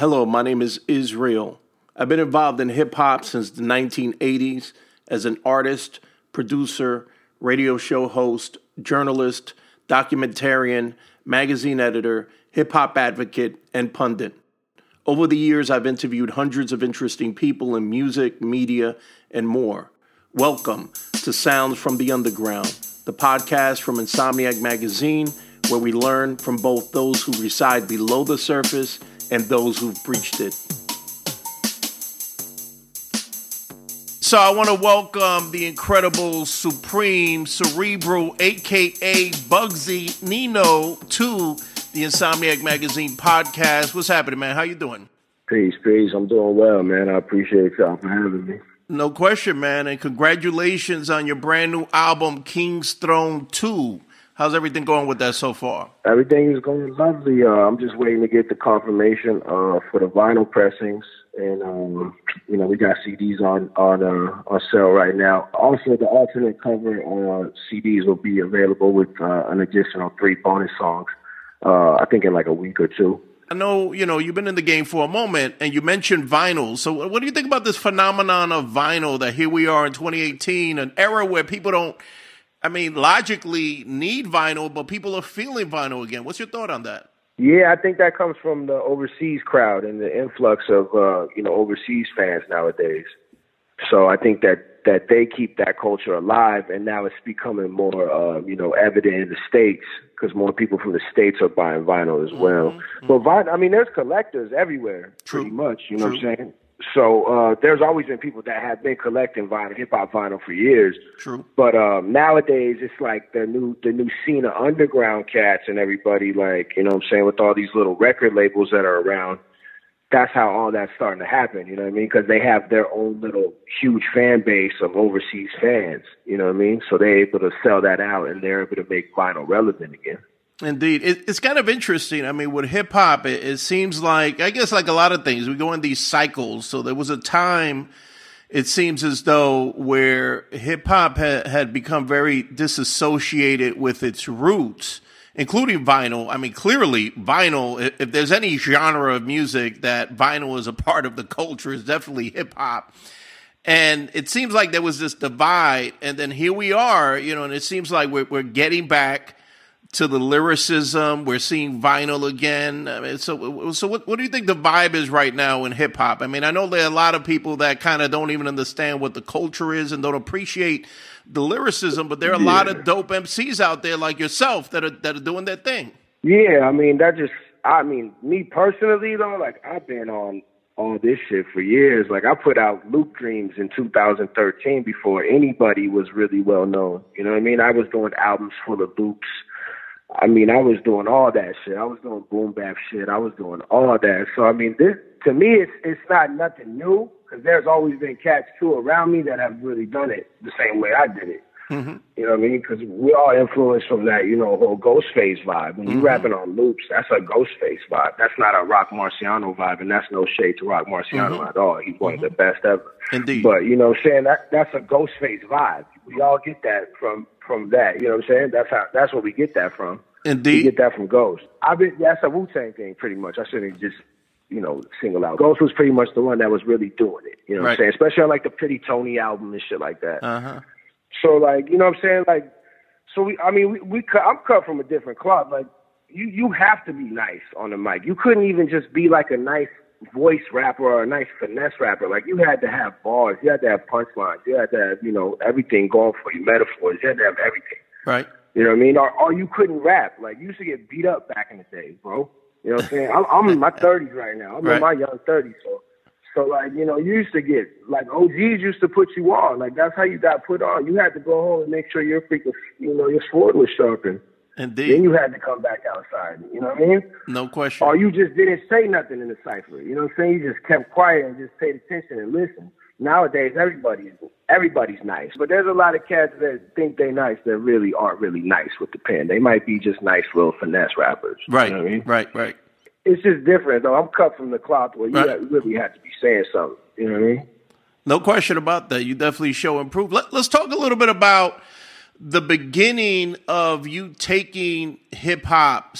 Hello, my name is Israel. I've been involved in hip hop since the 1980s as an artist, producer, radio show host, journalist, documentarian, magazine editor, hip hop advocate, and pundit. Over the years, I've interviewed hundreds of interesting people in music, media, and more. Welcome to Sounds from the Underground, the podcast from Insomniac Magazine, where we learn from both those who reside below the surface and those who've breached it. So I want to welcome the incredible, supreme, cerebral, aka Bugsy Nino to the Insomniac Magazine podcast. What's happening, man? How you doing? Peace, peace. I'm doing well, man. I appreciate y'all for having me. No question, man. And congratulations on your brand new album, King's Throne 2. How's everything going with that so far? Everything is going lovely. Uh, I'm just waiting to get the confirmation uh, for the vinyl pressings, and um, you know we got CDs on on uh, on sale right now. Also, the alternate cover uh, CDs will be available with uh, an additional three bonus songs. Uh, I think in like a week or two. I know you know you've been in the game for a moment, and you mentioned vinyl. So, what do you think about this phenomenon of vinyl? That here we are in 2018, an era where people don't I mean, logically need vinyl, but people are feeling vinyl again. What's your thought on that? Yeah, I think that comes from the overseas crowd and the influx of uh, you know overseas fans nowadays. So I think that that they keep that culture alive, and now it's becoming more uh, you know evident in the states because more people from the states are buying vinyl as well. Mm-hmm. But vinyl, I mean, there's collectors everywhere, True. pretty much. You know True. what I'm saying? So uh, there's always been people that have been collecting vinyl, hip hop vinyl for years. True. But um, nowadays it's like the new the new scene of underground cats and everybody like you know what I'm saying with all these little record labels that are around. That's how all that's starting to happen. You know what I mean? Because they have their own little huge fan base of overseas fans. You know what I mean? So they're able to sell that out and they're able to make vinyl relevant again. Indeed, it, it's kind of interesting. I mean, with hip hop, it, it, seems like I guess like a lot of things, we go in these cycles. So there was a time, it seems as though where hip hop ha- had become very disassociated with its roots, including vinyl. I mean, clearly, vinyl. If, if there's any genre of music that vinyl is a part of the culture, is definitely hip hop. And it seems like there was this divide, and then here we are, you know, and it seems like we're, we're getting back to the lyricism. We're seeing vinyl again. I mean, so, so what, what do you think the vibe is right now in hip hop? I mean, I know there are a lot of people that kind of don't even understand what the culture is and don't appreciate the lyricism, but there are a yeah. lot of dope MCs out there like yourself that are that are doing their thing. Yeah, I mean, that just, I mean, me personally though, like I've been on all this shit for years. Like I put out Loop Dreams in 2013 before anybody was really well known. You know what I mean? I was doing albums full of loops. I mean, I was doing all that shit. I was doing boom bap shit. I was doing all that. So I mean, this to me, it's it's not nothing new because there's always been cats too around me that have really done it the same way I did it. Mm-hmm. You know what I mean? Because we're all influenced from that, you know, whole Ghostface vibe. When you Mhm. rapping on loops, that's a Ghostface vibe. That's not a Rock Marciano vibe, and that's no shade to Rock Marciano Mhm. at all. He's one of the best ever. Indeed. But you know, what I'm saying that that's a Ghostface vibe. We all get that from from that. You know what I'm saying? That's how that's where we get that from. Indeed, We get that from Ghost. I've been that's a Wu Tang thing pretty much. I shouldn't just you know single out. Ghost was pretty much the one that was really doing it. You know what I'm saying? Especially on like the Pretty Tony album and shit like that. Uh huh. So like, you know what I'm saying? Like, so we, I mean, we, we cut, I'm cut from a different cloth. Like, you, you have to be nice on the mic. You couldn't even just be like a nice voice rapper or a nice finesse rapper. Like, you had to have bars. You had to have punchlines. You had to have, you know, everything going for you, metaphors. You had to have everything. Right. You know what I mean? Or, or you couldn't rap. Like, you used to get beat up back in the day, bro. You know what I'm saying? I'm, I'm in my 30s right now. I'm Right. in my young 30s. So, so like, you know, you used to get, like, OGs used to put you on. Like, that's how you got put on. You had to go home and make sure your freaking, you know, your sword was sharpened. Then you had to come back outside. You know what I mean? No question. Or you just didn't say nothing in the cipher. You know what I'm saying? You just kept quiet and just paid attention and listened. Nowadays, everybody's everybody's nice, but there's a lot of cats that think they nice that really aren't really nice with the pen. They might be just nice little finesse rappers. You Right. know what I mean? Right. Right. It's just different though. I'm cut from the cloth where you Right. really had to be saying something. You know what I mean? No question about that. You definitely show improve. Let, let's talk a little bit about the beginning of you taking hip hop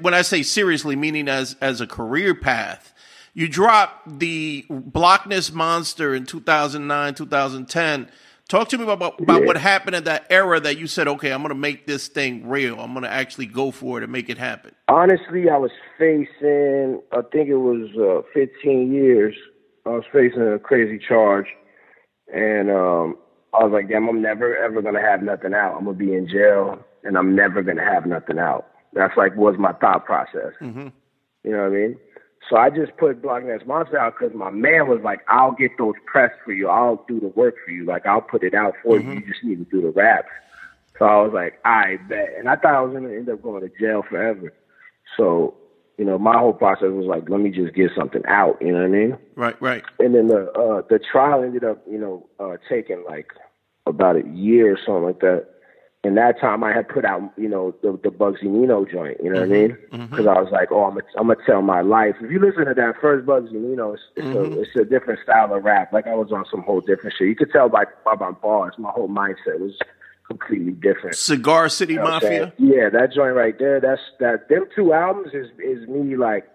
when I say seriously, meaning as as a career path. You dropped the Blockness Monster in 2009, 2010. Talk to me about, about Yeah. what happened in that era that you said, okay, I'm going to make this thing real. I'm going to actually go for it and make it happen. Honestly, I was facing, I think it was uh, 15 years. I was facing a crazy charge, and um, I was like, damn, I'm never ever gonna have nothing out. I'm gonna be in jail, and I'm never gonna have nothing out. That's like was my thought process. Mhm. You know what I mean? So I just put Block Ness Monster out because my man was like, I'll get those pressed for you. I'll do the work for you. Like, I'll put it out for you. You just need to do the raps. So I was like, I bet. And I thought I was going to end up going to jail forever. So, you know, my whole process was like, let me just get something out. You know what I mean? Right, right. And then the uh, the trial ended up, you know, uh, taking like about a year or something like that. And that time I had put out, you know, the the Bugsy Nino joint. You know what I mean? Mm-hmm. Mm-hmm. Because I was like, oh, I'm gonna, I'm gonna tell my life. If you listen to that first Bugsy Nino, it's, it's, a, mm-hmm. it's a different style of rap. Like I was on some whole different shit. You could tell by by my bars, my whole mindset was completely different. Cigar City You know Mafia. Yeah, that joint right there. That's that. Them two albums is is me like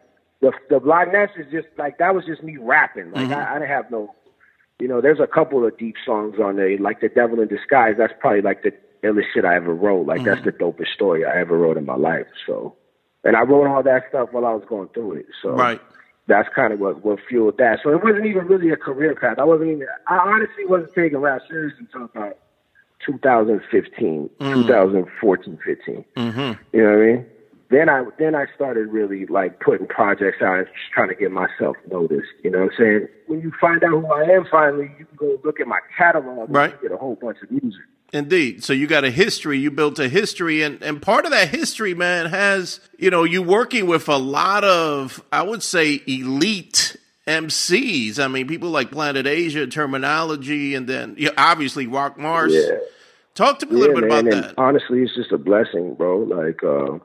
the the Ness is just like that was just me rapping. Like I, I didn't have no, you know. There's a couple of deep songs on there, like the Devil in Disguise. That's probably like the illest shit I ever wrote. Like that's the dopest story I ever wrote in my life. So, and I wrote all that stuff while I was going through it. So Right. that's kind of what what fueled that. So it wasn't even really a career path. I wasn't even. I honestly wasn't taking rap serious until about 2015, 2014, 15. Mm-hmm. You know what I mean? Then I then I started really like putting projects out and just trying to get myself noticed. You know what I'm saying? When you find out who I am finally, you can go look at my catalog and Right. you get a whole bunch of music. Indeed. So you got a history, you built a history and, and part of that history, man, has, you know, you working with a lot of, I would say, elite MCs. I mean, people like Planet Asia, Terminology, and then yeah, obviously Rock Mars. Yeah. Talk to me a little bit man, about that. Honestly, it's just a blessing, bro. Like uh,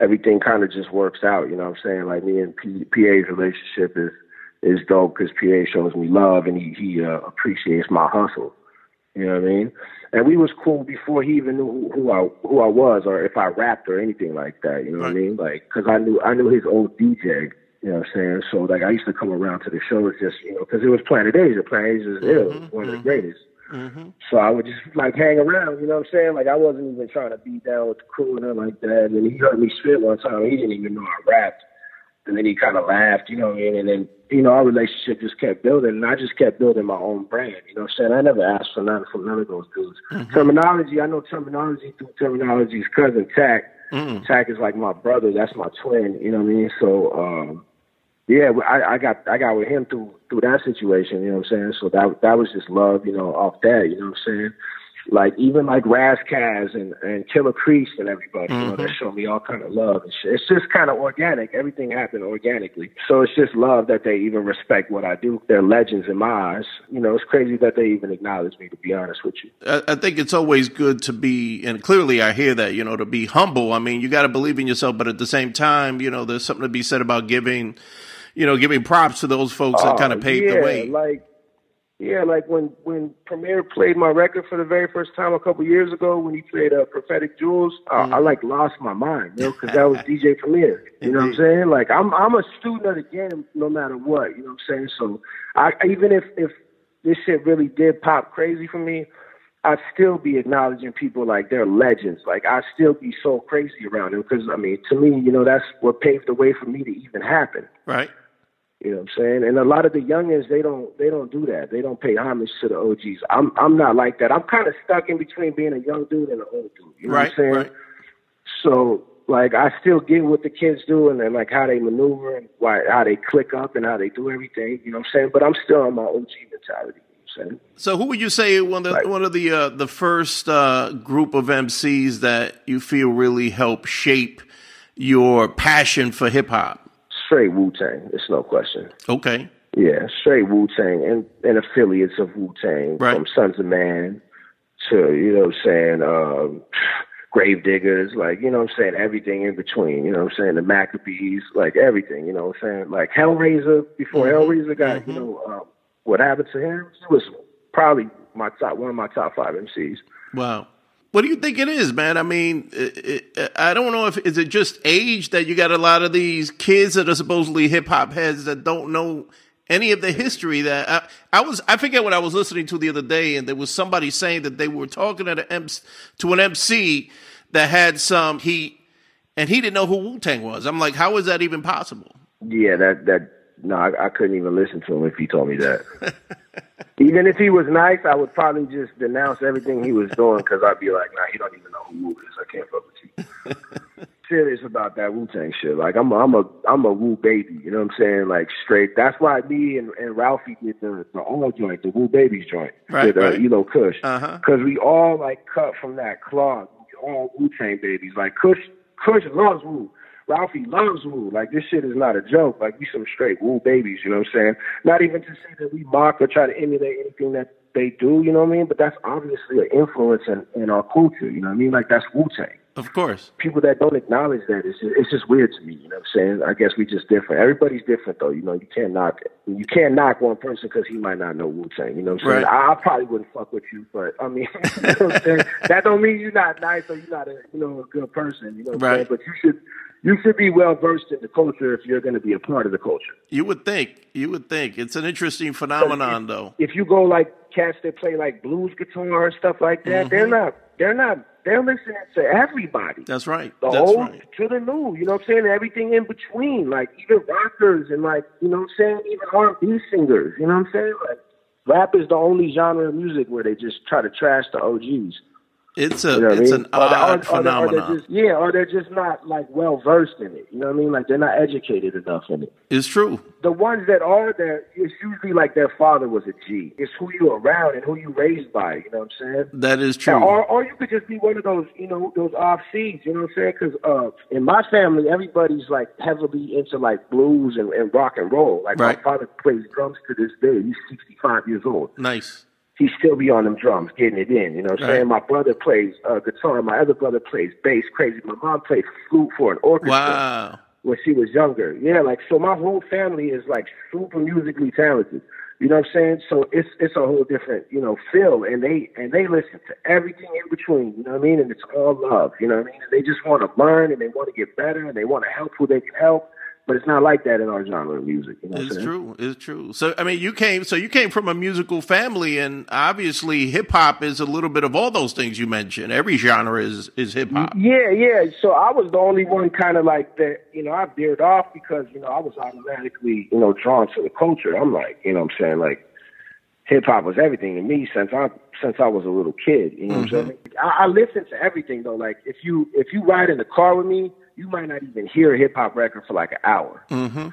everything kind of just works out. You know what I'm saying? Like me and P- PA's relationship is is dope because PA shows me love and he he uh, appreciates my hustle. You know what I mean? And we was cool before he even knew who, who I who I was or if I rapped or anything like that. You know what I mean? Like, cause I knew I knew his old DJ. You know what I'm saying? So like I used to come around to the shows just you know because it was Planet Asia. Planet Asia is was one of the greatest. Mm-hmm. So I would just like hang around, you know what I'm saying? Like I wasn't even trying to be down with the crew or nothing like that. And he heard me spit one time. He didn't even know I rapped. And then he kind of laughed, you know what I mean? And then, you know, our relationship just kept building. And I just kept building my own brand, you know what I'm saying? I never asked for nothing from none of those dudes. Terminology, I know terminology through terminology's cousin, Tack. Mm. Tack is like my brother. That's my twin, you know what I mean? So, um, yeah, I, I got I got with him through through that situation, you know what I'm saying? So that that was just love, you know, off that, you know what I'm saying? Like even like Ras Kass and, and Killah Priest and everybody, you know, that mm-hmm. showed me all kind of love and shit. It's just kind of organic. Everything happened organically. So it's just love that they even respect what I do. They're legends in my eyes. You know, it's crazy that they even acknowledge me, to be honest with you. I, I think it's always good to be, and clearly I hear that, you know, to be humble. I mean, you got to believe in yourself, but at the same time, you know, there's something to be said about giving, you know, giving props to those folks that kind of paved yeah, the way. Like, yeah, like when when Premier played my record for the very first time a couple years ago when he played uh, Prophetic Jewels, uh, Mm-hmm. I like lost my mind, you know, because that was DJ Premier. You know what I'm saying? Like I'm I'm a student of the game no matter what. You know what I'm saying? So I even if if this shit really did pop crazy for me. I'd still be acknowledging people like they're legends. Like I'd still be so crazy around them because I mean, to me, you know, that's what paved the way for me to even happen. Right. You know what I'm saying? And a lot of the youngins, they don't they don't do that. They don't pay homage to the OGs. I'm I'm not like that. I'm kind of stuck in between being a young dude and an old dude. You know Right. what I'm saying? Right. So like I still get what the kids do and then like how they maneuver and why how they click up and how they do everything. You know what I'm saying? But I'm still on my OG mentality. You know what I'm saying? So, who would you say one of the, Right. one of the uh, the first uh, group of MCs that you feel really helped shape your passion for hip hop? Straight Wu Tang. It's no question. Okay. Yeah, straight Wu Tang and, and affiliates of Wu Tang Right. from Sunz of Man to, you know what I'm saying, um, Gravediggaz, like, you know what I'm saying, everything in between, you know what I'm saying, the Maccabees, like everything, you know what I'm saying, like Hell Razah, before Hell Razah got, you know, um, what happened to him, he was probably my top, one of my top five MCs. Wow. What do you think it is, man? I mean, it, it, I don't know if is it just age that you got a lot of these kids that are supposedly hip hop heads that don't know any of the history that I, I, was. I forget what I was listening to the other day, and there was somebody saying that they were talking at an to an MC that had some heat, and he didn't know who Wu Tang was. I'm like, how is that even possible? Yeah, that that no, I, I couldn't even listen to him if he told me that. even if he was nice, I would probably just denounce everything he was doing because I'd be like, nah, he don't even know who Wu is. I can't fuck with you. Serious about that Wu Tang shit. Like I'm a, I'm a I'm a Wu baby. You know what I'm saying? Like straight. That's why me and, and Ralphie did the the all joint, the Wu Babies joint, right, with uh. Elo Kush, because Uh-huh. we all like cut from that cloth. We all Wu Tang babies. Like Kush Kush loves Wu. Ralphie loves Wu. Like this shit is not a joke. Like we some straight Wu babies, you know what I'm saying? Not even to say that we mock or try to emulate anything that they do, you know what I mean? But that's obviously an influence in, in our culture, you know what I mean? Like that's Wu Tang. Of course. People that don't acknowledge that, it's just, it's just weird to me, you know what I'm saying? I guess we just different. Everybody's different though, you know, you can't knock you can't knock one person because he might not know Wu Tang, you know what I'm saying? Right. I, I probably wouldn't fuck with you, but I mean, you know what I'm saying? That don't mean you're not nice or you're not a, you know, a good person, you know what I'm Right. saying? But you should, you should be well versed in the culture if you're going to be a part of the culture. You would think. You would think. It's an interesting phenomenon, though. If you go like cats that play like blues guitar and stuff like that, mm-hmm. they're not, they're not, they're listening to everybody. That's right. the That's old right. to the new, you know what I'm saying? Everything in between, like even rockers and like, you know what I'm saying? Even R&B singers, you know what I'm saying? Like rap is the only genre of music where they just try to trash the OGs. It's a You know it's I mean? an Or they- or- odd or they- or phenomenon. just- yeah, or they're just not like well versed in it. You know what I mean? Like they're not educated enough in it. It's true. The ones that are there, it's usually like their father was a G. It's who you're around and who you raised by. You know what I'm saying? That is true. or or you could just be one of those, you know, those off seeds. You know what I'm saying? Because uh, in my family, everybody's like heavily into like blues and, and rock and roll. Like Right. my father plays drums to this day. He's 65 years old. nice. He still be on them drums, getting it in. You know what I'm Right. saying? My brother plays uh, guitar. My other brother plays bass. Crazy. My mom plays flute for an orchestra Wow. when she was younger. Yeah, like so my whole family is like super musically talented. You know what I'm saying? So it's it's a whole different, you know, feel and they and they listen to everything in between, you know what I mean? And it's all love, you know what I mean? And they just want to learn and they want to get better and they want to help who they can help. But it's not like that in our genre of music. You know It's true. It's true. So I mean, you came. So you came from a musical family, and obviously, hip hop is a little bit of all those things you mentioned. Every genre is is hip hop. Yeah, yeah. So I was the only one kind of like that, you know, I veered off because, you know, I was automatically, you know, drawn to the culture. I'm like, you know what I'm saying? Like, hip hop was everything to me since I since I was a little kid. You know what I'm mm-hmm. saying? I, I listen to everything though. Like if you if you ride in the car with me, you might not even hear a hip hop record for like an hour. Mm-hmm.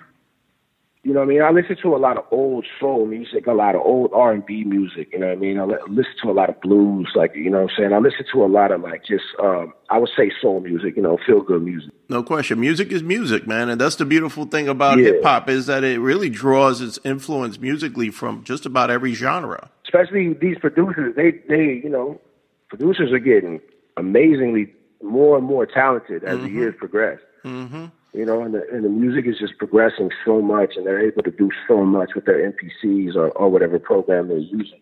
You know what I mean? I listen to a lot of old soul music, a lot of old R and B music. You know what I mean? I listen to a lot of blues, like you know what I'm saying. I listen to a lot of like just um, I would say soul music. You know, feel good music. No question. Music is music, man, and that's the beautiful thing about Yeah. hip hop is that it really draws its influence musically from just about every genre. especially these producers, they they you know, producers are getting amazingly more and more talented as the years progress. Mm-hmm. You know, and the and the music is just progressing so much, and they're able to do so much with their MPCs or or whatever program they're using.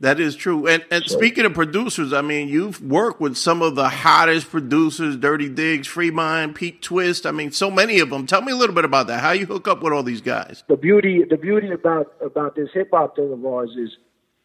That is true. And and speaking of producers, I mean, you've worked with some of the hottest producers: Dirty Diggs, Free Mind, Pete Twist. I mean, so many of them. Tell me a little bit about that. How you hook up with all these guys? The beauty the beauty about about this hip hop thing of ours is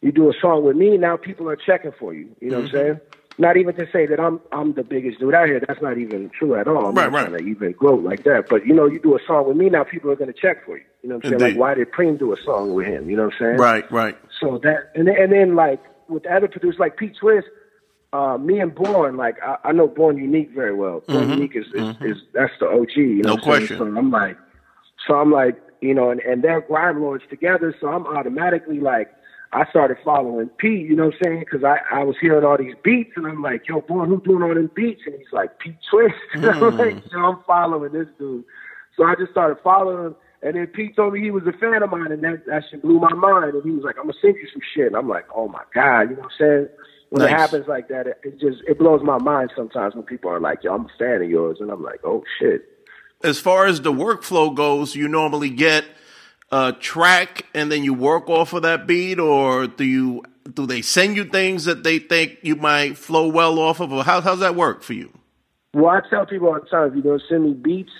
you do a song with me, now people are checking for you. You know what I'm saying? Not even to say that I'm I'm the biggest dude out here. That's not even true at all. I'm Right, not right. to even gloat like that. But you know, you do a song with me now, people are going to check for you. You know what I'm saying? Like, why did Preem do a song with him? You know what I'm saying? Right, right. So that and then, and then like with the other producers like Pete Twist, uh, me and Born, like I, I know Born Unique very well. Born Unique is, is, is that's the OG. You know Mm-hmm. No what I'm saying? question. So I'm like, so I'm like, you know, and, and they're grime lords together. So I'm automatically like, I started following Pete. You know what I'm saying? Because I I was hearing all these beats, and I'm like, yo, boy, who's doing all them beats? And he's like, Pete Twist. And I'm Mm. like, yo, I'm following this dude. So I just started following him. And then Pete told me he was a fan of mine, and that, that shit blew my mind. And he was like, I'm going to send you some shit. And I'm like, oh my God, you know what I'm saying? When it happens like that, it, it just, it blows my mind sometimes when people are like, yo, I'm a fan of yours. And I'm like, oh shit. As far as the workflow goes, you normally get a track and then you work off of that beat, or do you do they send you things that they think you might flow well off of, or how how's that work for you? Well, I tell people all the time, if you're gonna send me beats,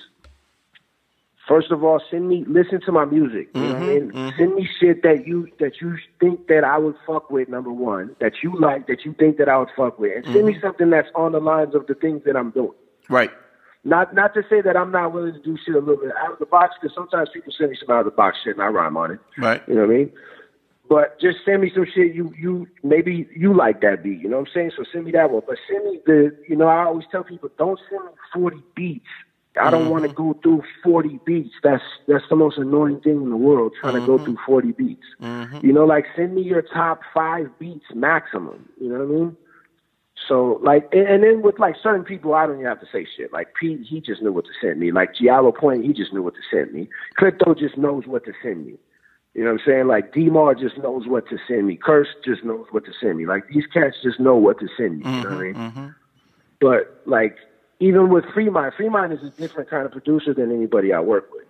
first of all, send me listen to my music. You know what I mean? Mm-hmm, Send me shit that you that you think that I would fuck with. Number one, that you like, that you think that I would fuck with, and send Mm-hmm. me something that's on the lines of the things that I'm doing. Right. Not not to say that I'm not willing to do shit a little bit out of the box, because sometimes people send me some out of the box shit and I rhyme on it. Right. You know what I mean? But just send me some shit you you maybe you like that beat. You know what I'm saying? So send me that one. But send me the you know I always tell people don't send me 40 beats. I don't want to mm-hmm. go through 40 beats. That's that's the most annoying thing in the world trying to go mm-hmm. through 40 beats. Mm-hmm. You know, like send me your top five beats maximum. You know what I mean? So like, and, and then with like certain people, I don't even have to say shit. Like Pete, he just knew what to send me. Like Giallo Point, he just knew what to send me. Crypto just knows what to send me. You know what I'm saying? Like Demar just knows what to send me. Curse just knows what to send me. Like these cats just know what to send me. You know what I mm-hmm, mean? Mm-hmm. But like even with Fremont, Fremont is a different kind of producer than anybody I work with.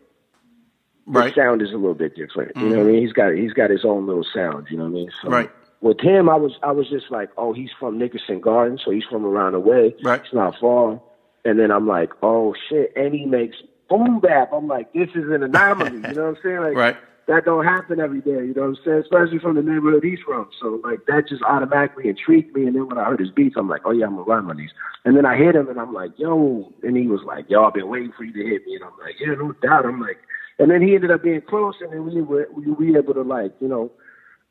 His Right. sound is a little bit different. You know what I mm-hmm. mean? He's got he's got his own little sound. You know what I mean? So Right. With him, I was I was just like, oh, he's from Nickerson Garden, so he's from around the way. Right. It's not far. And then I'm like, oh shit, and he makes boom bap. I'm like, this is an anomaly. you know what I'm saying? Like Right. that don't happen every day. You know what I'm saying? Especially from the neighborhood he's from. So like that just automatically intrigued me. And then when I heard his beats, I'm like, oh yeah, I'm gonna run on these. And then I hit him, and I'm like, yo. And he was like, yo, I've been waiting for you to hit me. And I'm like, yeah, no doubt. I'm like, and then he ended up being close, and then we were we were able to like, you know,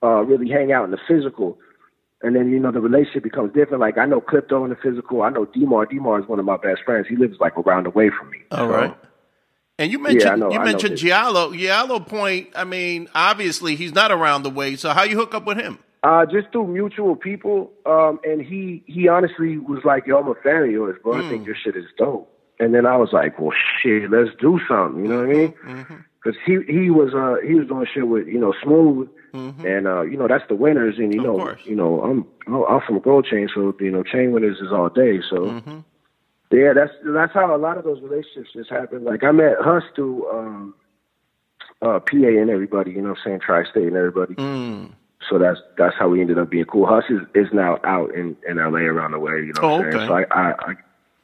uh, really hang out in the physical. And then you know the relationship becomes different. Like I know Clipto in the physical. I know Demar. Demar is one of my best friends. He lives like around the way from me. All So, right. And you mentioned I know- you I know mentioned. Giallo. Giallo Point. I mean, obviously he's not around the way. So how you hook up with him? Uh, just through mutual people. Um, and he he honestly was like, "Yo, I'm a fan of yours, bro. I think your shit is dope." And then I was like, "Well, shit, let's do something." You know what I mean? Because he he was uh he was doing shit with you know Smooth, and uh you know that's the winners, and you Of know course. you know I'm I'm from Gold Chain, so you know Chain Winners is all day, so. Yeah, that's that's how a lot of those relationships just happen. Like I met Hus through um, uh, PA and everybody, you know what I'm saying, Tri-State and everybody. Mm. So that's that's how we ended up being cool. Hus is, is now out in, in LA around the way, you know what Oh, I'm saying? okay. So I, I, I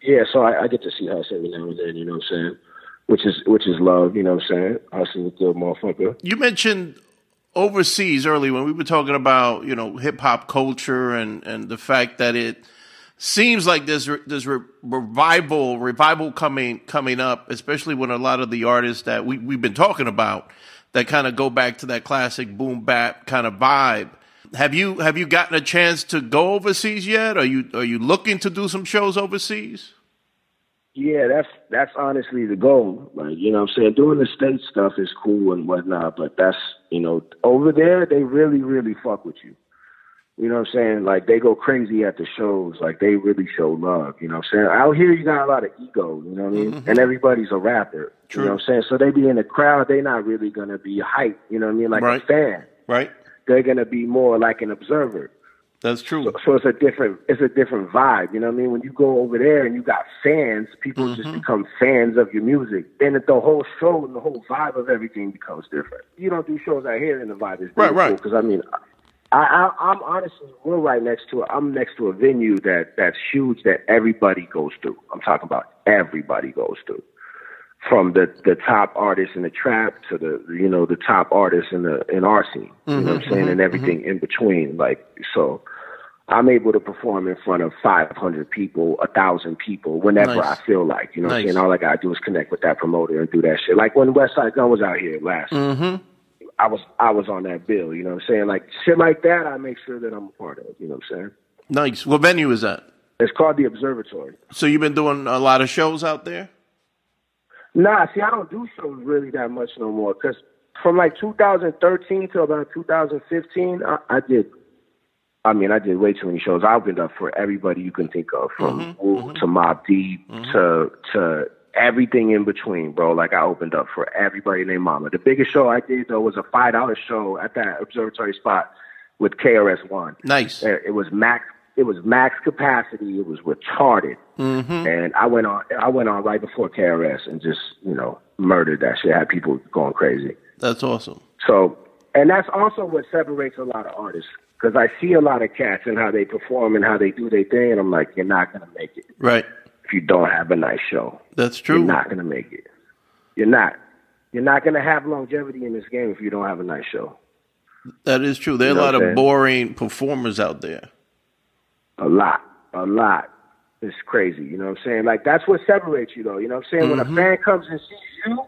yeah, so I, I get to see Hus every now and then, you know what I'm saying? Which is which is love, you know what I'm saying? Hus is the motherfucker. You mentioned overseas earlier when we were talking about you know hip hop culture and and the fact that it seems like there's there's re- revival revival coming coming up, especially when a lot of the artists that we we've been talking about that kind of go back to that classic boom bap kind of vibe. Have you have you gotten a chance to go overseas yet? Are you are you looking to do some shows overseas? Yeah, that's that's honestly the goal. Like, you know what I'm saying? Doing the state stuff is cool and whatnot, but that's you know, over there they really, really fuck with you. You know what I'm saying? Like they go crazy at the shows. Like they really show love. You know what I'm saying? Out here you got a lot of ego, you know what I mean? Mm-hmm. And everybody's a rapper. True. You know what I'm saying? So they be in the crowd, they not really gonna be hyped, you know what I mean? Like Right. a fan. Right, They're gonna be more like an observer. That's true. So it's a different it's a different vibe. You know what I mean? When you go over there and you got fans, people Mm-hmm. just become fans of your music. Then the whole show and the whole vibe of everything becomes different. You don't do shows out here and the vibe is Right, right. Because I mean, I, I I'm honestly we're right next to it. I'm next to a venue that that's huge that everybody goes through. I'm talking about everybody goes through. From the the top artists in the trap to the you know the top artists in the in our scene, you know what I'm mm-hmm, saying, mm-hmm, and everything mm-hmm. in between. Like so, I'm able to perform in front of 500 people, a thousand people, whenever Nice. I feel like. You know what I'm saying? All I gotta do is connect with that promoter and do that shit. Like when Westside Gunn was out here last, Mm-hmm. I was I was on that bill. You know what I'm saying? Like shit like that, I make sure that I'm a part of. You know what I'm saying? Nice. What venue is that? It's called the Observatory. So you've been doing a lot of shows out there? Nah, see, I don't do shows really that much no more. Cause from like 2013 to about 2015, I, I did. I mean, I did way too many shows. I opened up for everybody you can think of, from mm-hmm, Wu mm-hmm. to Mobb Deep mm-hmm. to to everything in between, bro. Like I opened up for everybody named Mama. The biggest show I did though was a five dollar show at that observatory spot with KRS One. Nice. It was max. It was max capacity. It was retarded, Mm-hmm. and I went on. I went on right before KRS and just you know murdered that shit. Had people going crazy. That's awesome. So, and that's also what separates a lot of artists because I see a lot of cats and how they perform and how they do their thing, and I'm like, you're not gonna make it Right. if you don't have a nice show. That's true. You're not gonna make it. You're not. You're not gonna have longevity in this game if you don't have a nice show. That is true. There are You know a lot of boring performers out there. A lot, a lot. It's crazy. You know what I'm saying? Like that's what separates you, though. You know what I'm saying? When a mm-hmm. fan comes and sees you,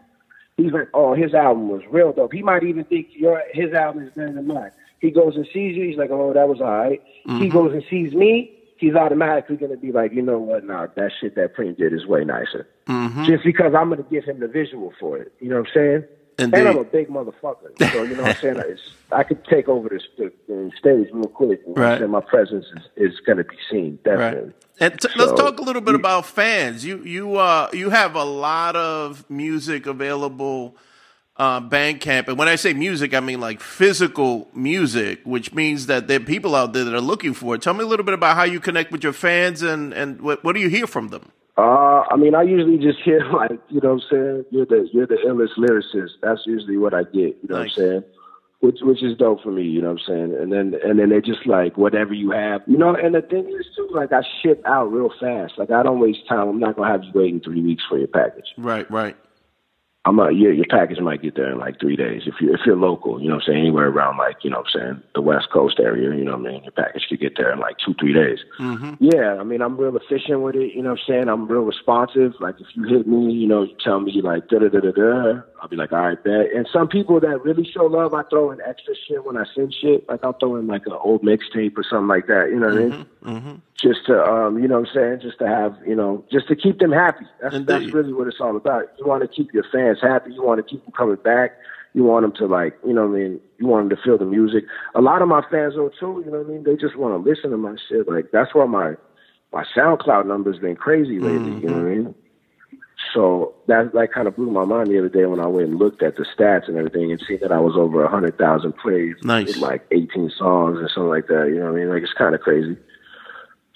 he's like, "Oh, his album was real dope." He might even think your his album is better than mine. He goes and sees you. He's like, "Oh, that was all right." He mm-hmm. goes and sees me. He's automatically gonna be like, "You know what? Nah, that shit that Prince did is way nicer." Mm-hmm. Just because I'm gonna give him the visual for it. You know what I'm saying? Indeed. And I'm a big motherfucker, so you know what I'm saying. It's, I could take over this the, the stage real quick. You know Right. saying? My presence is, is going to be seen Right. definitely. And t- let's talk a little bit you- about fans. You you uh you have a lot of music available uh Bandcamp. And when I say music, I mean like physical music, which means that there are people out there that are looking for it. Tell me a little bit about how you connect with your fans and and what, what do you hear from them? Uh, I mean, I usually just hear like, you know what I'm saying? You're the you're the illest lyricist. That's usually what I get. You know Nice. what I'm saying? Which which is dope for me. You know what I'm saying? And then and then they just like whatever you have. You know. And the thing is too, like I ship out real fast. Like I don't waste time. I'm not gonna have you waiting three weeks for your package. Right, right. I'm a, your your package might get there in like three days if you're, if you're local, you know what I'm saying, anywhere around like, you know what I'm saying, the West Coast area, you know what I mean, your package could get there in like two, three days. Mm-hmm. Yeah, I mean I'm real efficient with it, you know what I'm saying? I'm real responsive. Like if you hit me, you know, you tell me like da da da da da, I'll be like, All right, bet. And some people that really show love, I throw in extra shit when I send shit. Like I'll throw in like an old mixtape or something like that, you know what I mean? Mm-hmm. just to um, you know what I'm saying, just to have, you know, just to keep them happy. That's Indeed. that's really what it's all about. You want to keep your fans happy, you want to keep them coming back, you want them to like, you know what I mean, you want them to feel the music. A lot of my fans though too, you know what I mean, they just want to listen to my shit. Like that's why my my SoundCloud number's been crazy lately, you know what I mean? So that that kind of blew my mind the other day when I went and looked at the stats and everything and seen that I was over a hundred thousand plays, Nice. like eighteen songs and something like that. You know what I mean? Like it's kind of crazy.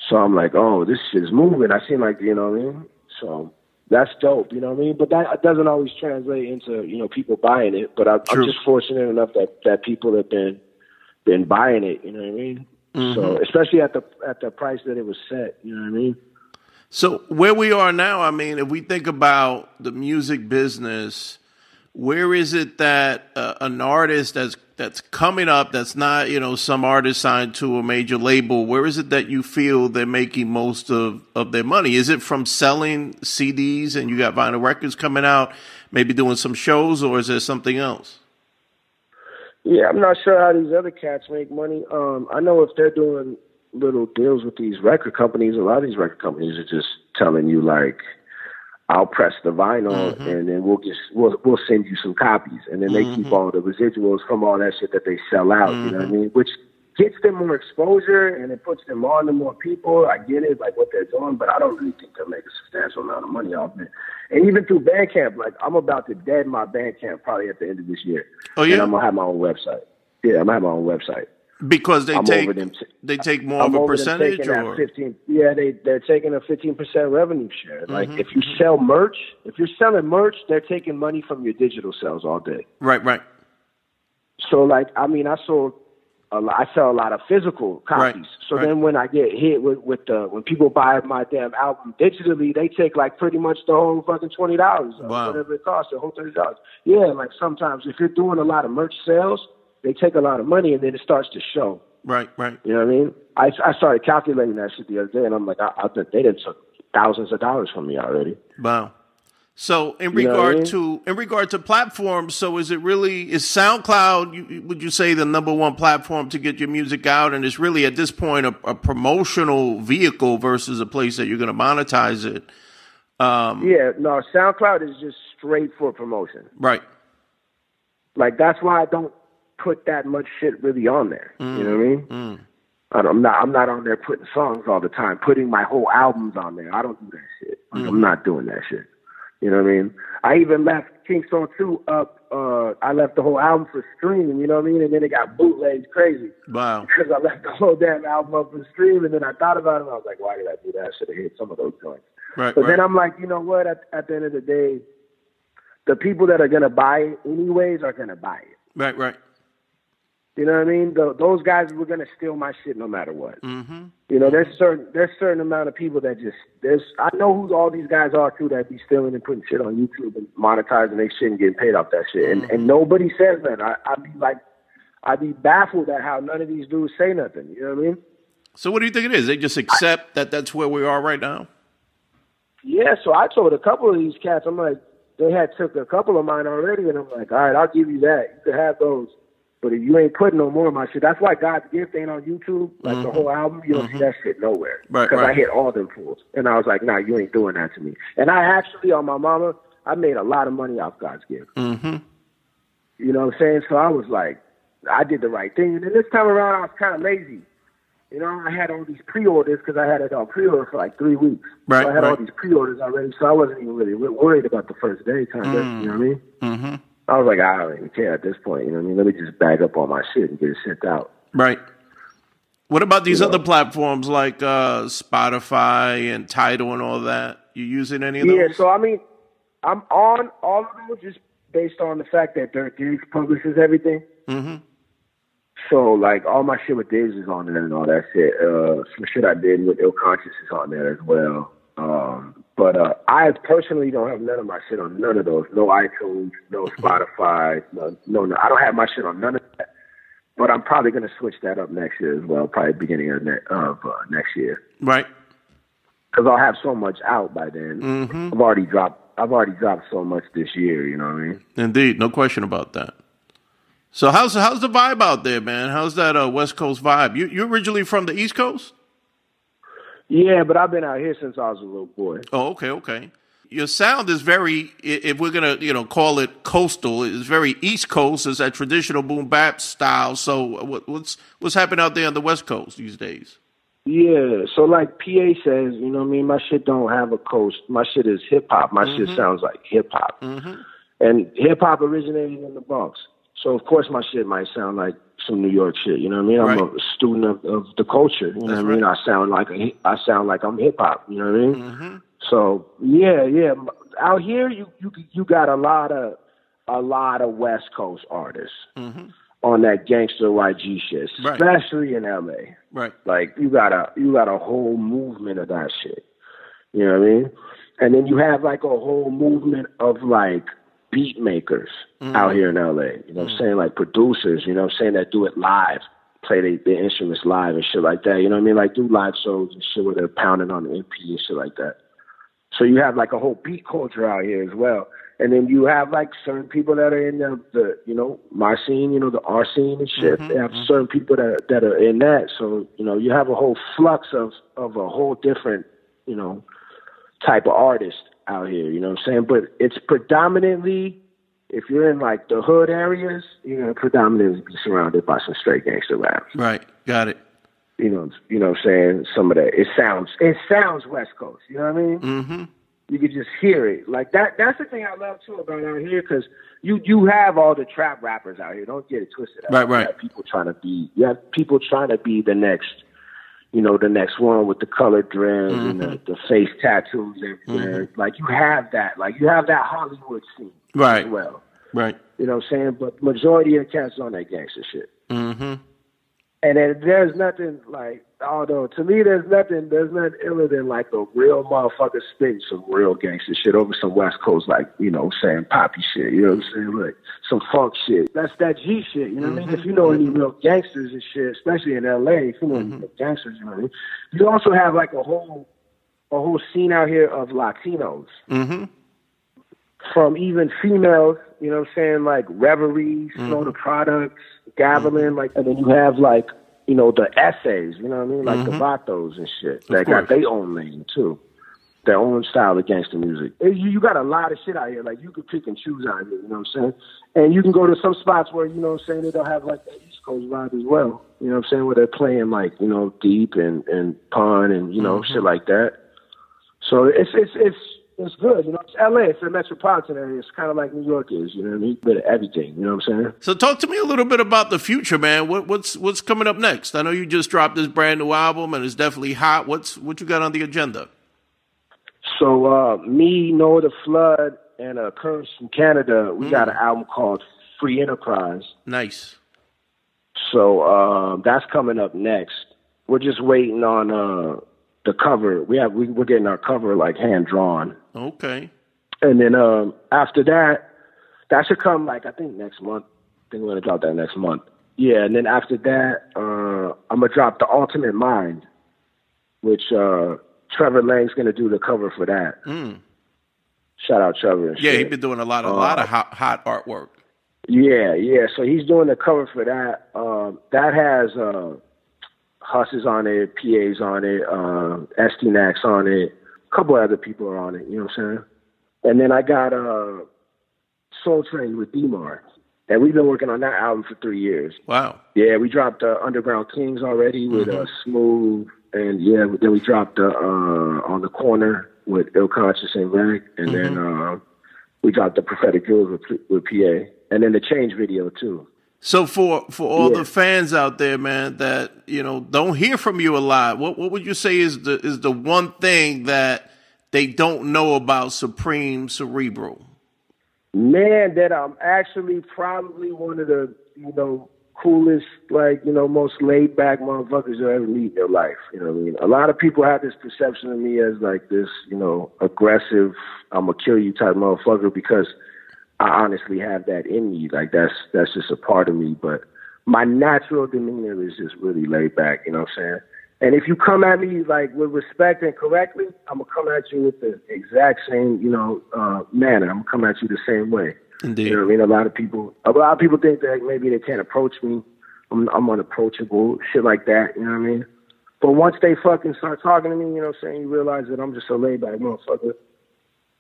So I'm like, oh, this shit is moving. I seem like, you know what I mean? So that's dope, you know what I mean? But that doesn't always translate into, you know, people buying it. But I, I'm just fortunate enough that, that people have been been buying it, you know what I mean? Mm-hmm. So especially at the at the price that it was set, you know what I mean? So where we are now, I mean, if we think about the music business, where is it that uh, an artist that's that's coming up, that's not you know some artist signed to a major label, where is it that you feel they're making most of of their money? Is it from selling CDs and you got vinyl records coming out, maybe doing some shows, or is there something else? Yeah, I'm not sure how these other cats make money. Um, I know if they're doing little deals with these record companies, a lot of these record companies are just telling you like, "I'll press the vinyl, mm-hmm. and then we'll just we'll we'll send you some copies," and then they keep mm-hmm. all the residuals from all that shit that they sell out. You know what I mm-hmm. mean? Which gets them more exposure and it puts them on to more people. I get it, like what they're doing, but I don't really think they'll make a substantial amount of money off it. And even through Bandcamp, like I'm about to dead my Bandcamp probably at the end of this year. Oh, yeah? and I'm gonna have my own website. Yeah, I'm gonna have my own website. Because they I'm take them they take more I'm of a percentage, or 15. Yeah, they they're taking a 15 percent revenue share. Like Mm-hmm. if you sell merch, if you're selling merch, they're taking money from your digital sales all day. right, right, So like, I mean, I sold, a lot, I sell a lot of physical Right, copies. So right. then when I get hit with with the when people buy my damn album digitally, they take like pretty much the whole fucking twenty dollars, Wow. whatever it costs, the whole thirty dollars. Yeah, like sometimes if you're doing a lot of merch sales, they take a lot of money and then it starts to show. right, right. You know what I mean? I I started calculating that shit the other day, and I'm like, I, I think they did took thousands of dollars from me already. Wow. So in You know I regard mean? to in regard to platforms, so is it really is SoundCloud? You, would you say the number one platform to get your music out, and it's really at this point a, a promotional vehicle versus a place that you're going to monetize it? Um, Yeah, no, SoundCloud is just straight for promotion. Right. Like that's why I don't put that much shit really on there. You know what I mean? Mm. I don't- I'm not. I'm not on there putting songs all the time. Putting my whole albums on there. I don't do that shit. Like, Mm. I'm not doing that shit. You know what I mean? I even left King's Throne 2 up. Uh, I left the whole album for streaming. You know what I mean? And then it got bootlegged crazy Wow. because I left the whole damn album up for stream. And then I thought about it. and I was like, why did I do that? I should have hit some of those joints. Right. But right. then I'm like, you know what? At, at the end of the day, the people that are gonna buy it anyways are gonna buy it. right. Right. You know what I mean? The, those guys were gonna steal my shit no matter what. Mm-hmm. You know, there's certain there's certain amount of people that just there's I know who all these guys are too that be stealing and putting shit on YouTube and monetizing their shit and getting paid off that shit. And and nobody says that. I I'd be like I'd be baffled at how none of these dudes say nothing. You know what I mean? So what do you think it is? They just accept that that's where we are right now. Yeah, so I told a couple of these cats, I'm like, they had took a couple of mine already, and I'm like, all right, I'll give you that. You can have those. But if you ain't putting no more of my shit, that's why God's Gift ain't on YouTube, like the whole album. You don't see that shit nowhere. Mm-hmm. Right, Because I right. hit all them fools. And I was like, nah, you ain't doing that to me. And I actually, on my mama, I made a lot of money off God's Gift. Mm-hmm. You know what I'm saying? So I was like, I did the right thing. And then this time around, I was kind of lazy. You know, I had all these pre-orders because I had it on pre-order for like three weeks. Right, so I had all these pre-orders already, so I wasn't even really worried about the first day, kind of. You know what I mean? Mm-hmm. I was like, I don't even care at this point. You know what I mean? Let me just bag up all my shit and get it sent out. Right. What about these Yeah. other platforms like uh, Spotify and Tidal and all that? You using any of those? Yeah, so I mean, I'm on all of those just based on the fact that Dirty Diggs publishes everything. mm-hmm. So like all my shit with Diggs is on there and all that shit. Uh, some shit I did with Ill Conscious is on there as well. Um, but uh, I personally don't have none of my shit on none of those. No iTunes, no Spotify, no, no, no. I don't have my shit on none of that. But I'm probably gonna switch that up next year as well. Probably beginning of, ne- of uh, next year Right. because I'll have so much out by then. Mm-hmm. I've already dropped. I've already dropped so much this year. You know what I mean? Indeed, no question about that. So how's how's the vibe out there, man? How's that uh, West Coast vibe? You you originally from the East Coast? Yeah, but I've been out here since I was a little boy. Oh, okay, okay. Your sound is very, if we're gonna, you know, call it coastal, it's very East Coast. It's that traditional boom bap style. So, what, what's what's happening out there on the West Coast these days? Yeah, so like PA says, you know what I mean? My shit don't have a coast. My shit is hip hop. My shit sounds like hip hop. Mm-hmm. And hip hop originated in the Bronx. So of course my shit might sound like some New York shit. You know what I mean? I'm Right. a student of, of the culture. You know That's what I mean? I sound like a, I sound like I'm hip hop. You know what I mean? Mm-hmm. So yeah, yeah. Out here, you you you got a lot of a lot of West Coast artists Mm-hmm. on that gangster YG shit, Right. especially in LA. Right. Like you got a you got a whole movement of that shit. You know what I mean? And then you have like a whole movement of like beat makers mm-hmm. out here in LA. You know what I'm mm-hmm. saying? Like producers, you know what I'm saying, that do it live, play their their instruments live and shit like that. You know what I mean? Like do live shows and shit where they're pounding on the MP and shit like that. So you have like a whole beat culture out here as well. And then you have like certain people that are in the, the you know, my scene, you know, the R scene and shit. Mm-hmm, they have certain people that that are in that. So, you know, you have a whole flux of of a whole different, you know, type of artist out here, you know what I'm saying? But it's predominantly if you're in like the hood areas, you're gonna predominantly be surrounded by some straight gangster rap. Right. Got it. You know, you know what I'm saying? Some of that it sounds it sounds West Coast, you know what I mean? Mm-hmm. you could just hear it. Like that. That's the thing I love too about out here because you you have all the trap rappers out here. Don't get it twisted. Right, right. You have people trying to be. You have people trying to be the next. You know, the next one with the colored dreads and the, the face tattoos everywhere. Like you have that. Like you have that Hollywood scene Right. as well. Right. You know what I'm saying? But majority of cats on that gangster shit. Mm-hmm. And there's nothing like, although to me, there's nothing, there's nothing iller than like a real motherfucker spitting some real gangster shit over some West Coast, like, you know, saying poppy shit, you know what I'm saying? Like some funk shit. That's that G shit, you know what I mean? If you know any real gangsters and shit, especially in LA, if you know any real gangsters, you know what I mean? You also have like a whole, a whole scene out here of Latinos Mm-hmm. From even females, you know what I'm saying, like Reverie, Snow mm-hmm. the Products, Gavilan, mm-hmm. like, and then you have like, you know, the essays, you know what I mean, like mm-hmm. the Vatos and shit. They got their own lane too, their own style of gangster music. You, you got a lot of shit out here, like you can pick and choose out here, you know what I'm saying? And you can go to some spots where, you know what I'm saying, they don't have like the East Coast vibe as well, you know what I'm saying, where they're playing like, you know, deep and, and pun and, you know, shit like that. So it's it's it's it's good. You know, it's LA. It's a metropolitan area. It's kind of like New York is. You know what I mean? Bit of everything. You know what I'm saying? So talk to me a little bit about the future, man. What, what's what's coming up next? I know you just dropped this brand new album and it's definitely hot. What's what you got on the agenda? So uh, me, Noah the Flood, and uh, Curtis from Canada, we got an album called Free Enterprise. Nice. So uh, that's coming up next. We're just waiting on uh, the cover. We have we, we're getting our cover like hand drawn. Okay. And then um, after that, that should come like I think next month. I think we're gonna drop that next month. Yeah, and then after that, uh, I'm gonna drop the Ultimate Mind, which uh, Trevor Lang's gonna do the cover for that. Mm. Shout out Trevor. yeah, shit. he's been doing a lot, of, a lot of hot, hot artwork. Yeah, yeah. So he's doing the cover for that. Um, that has uh, Husses on it, PAs on it, uh, ST on it, a couple other people are on it. You know what I'm saying? And then I got uh, Soul Train with D-Mar. And we've been working on that album for three years. Wow. Yeah, we dropped uh, Underground Kings already with uh, Smooth, and yeah, then we dropped uh, uh, on the corner with Ill Conscious and Rag, and then uh, we dropped the Prophetic Jewels with, with PA, and then the Change video too. So for for all Yeah. the fans out there, man, that you know don't hear from you a lot, what what would you say is the is the one thing that they don't know about Supreme Cerebral? Man, that I'm actually probably one of the you know coolest, like you know, most laid back motherfuckers you'll ever meet in your life. You know what I mean? A lot of people have this perception of me as like this, you know, aggressive, I'm gonna kill you type motherfucker because I honestly have that in me. Like that's that's just a part of me. But my natural demeanor is just really laid back. You know what I'm saying? And if you come at me like with respect and correctly, I'm gonna come at you with the exact same, you know, uh, manner. I'm gonna come at you the same way. Indeed. You know what I mean? A lot of people, a lot of people think that maybe they can't approach me. I'm, I'm unapproachable, shit like that. You know what I mean? But once they fucking start talking to me, you know what I'm saying? You realize that I'm just a laid back motherfucker.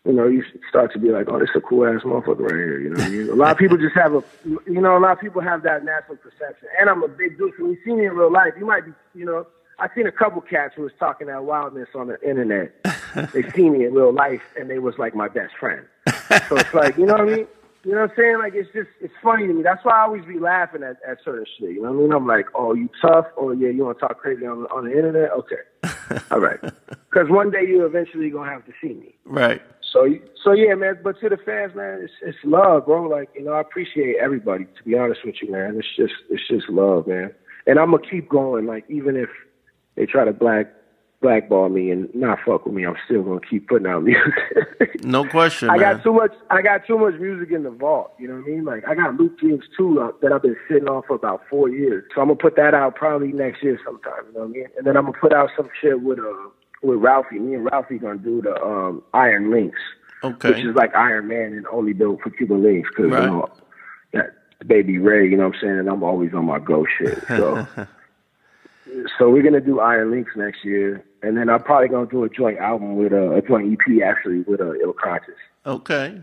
You know, you start to be like, oh, this is a cool ass motherfucker right here. You know what I mean? A lot of people just have a, you know, a lot of people have that natural perception. And I'm a big dude. So when you see me in real life, you might be, you know, I've seen a couple cats who was talking that wildness on the internet. they see me in real life and they was like my best friend. So it's like, you know what I mean? You know what I'm saying? Like it's just it's funny to me. That's why I always be laughing at, at certain shit. You know what I mean? I'm like, oh, you tough? Oh yeah, you want to talk crazy on on the internet? Okay, all right. Because one day you eventually gonna have to see me. Right. So so yeah, man. But to the fans, man, it's it's love, bro. Like you know, I appreciate everybody. To be honest with you, man, it's just it's just love, man. And I'm gonna keep going. Like even if they try to black blackball me and not fuck with me, I'm still gonna keep putting out music. No question, I man. got too much. I got too much music in the vault. You know what I mean? Like I got Luke Dreams too uh, that I've been sitting on for about four years. So I'm gonna put that out probably next year sometime. You know what I mean? And then I'm gonna put out some shit with uh with Ralphie. Me and Ralphie gonna do the um Iron Links, okay. which is like Iron Man and only built for Cuban links because Right. you know that baby Ray. You know what I'm saying? And I'm always on my go shit. So. So we're gonna do Iron Links next year, and then I'm probably gonna do a joint album with uh, a joint EP actually with uh, Ill Conscious. Okay.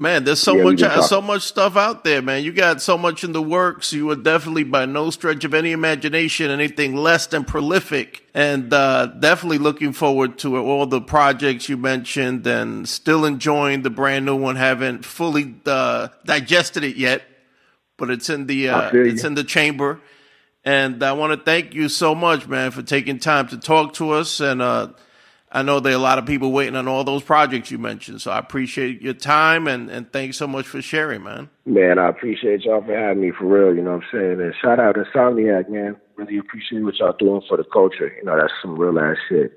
Man, there's so Yeah, much so much stuff out there, man. You got so much in the works. You are definitely by no stretch of any imagination anything less than prolific. And uh, definitely looking forward to all the projects you mentioned and still enjoying the brand new one. Haven't fully uh, digested it yet, but it's in the uh, it's in the chamber. And I want to thank you so much, man, for taking time to talk to us. And uh, I know there are a lot of people waiting on all those projects you mentioned. So I appreciate your time and, and thanks so much for sharing, man. Man, I appreciate y'all for having me for real, you know what I'm saying? And shout out to Insomniac, man. Really appreciate what y'all doing for the culture. You know, that's some real ass shit.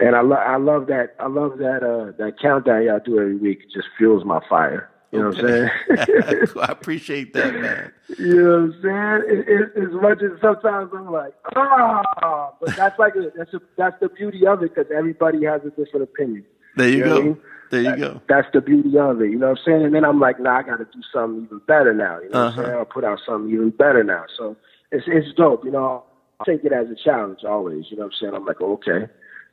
And I, lo- I love that I love that uh that countdown y'all do every week. It just fuels my fire. You know what I'm saying? I appreciate that, man. you know what I'm saying? It, it, as much as sometimes I'm like, ah, but that's like a, that's a, that's the beauty of it because everybody has a different opinion. There you You what I go. mean? There you That- go. That's the beauty of it. You know what I'm saying? And then I'm like, nah, I got to do something even better now. You know what Uh-huh. I'm saying? I'll put out something even better now. So it's it's dope. You know, I take it as a challenge always. You know what I'm saying? I'm like, okay,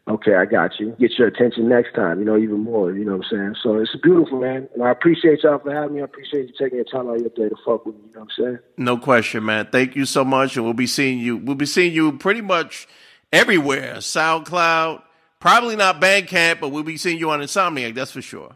okay, I got you. Get your attention next time. You know, even more. You know what I'm saying? So it's beautiful, man. And I appreciate y'all for having me. I appreciate you taking your time out your day to fuck with me. You know what I'm saying? No question, man. Thank you so much. And we'll be seeing you. We'll be seeing you pretty much everywhere. SoundCloud, probably not Bandcamp, but we'll be seeing you on Insomniac. That's for sure.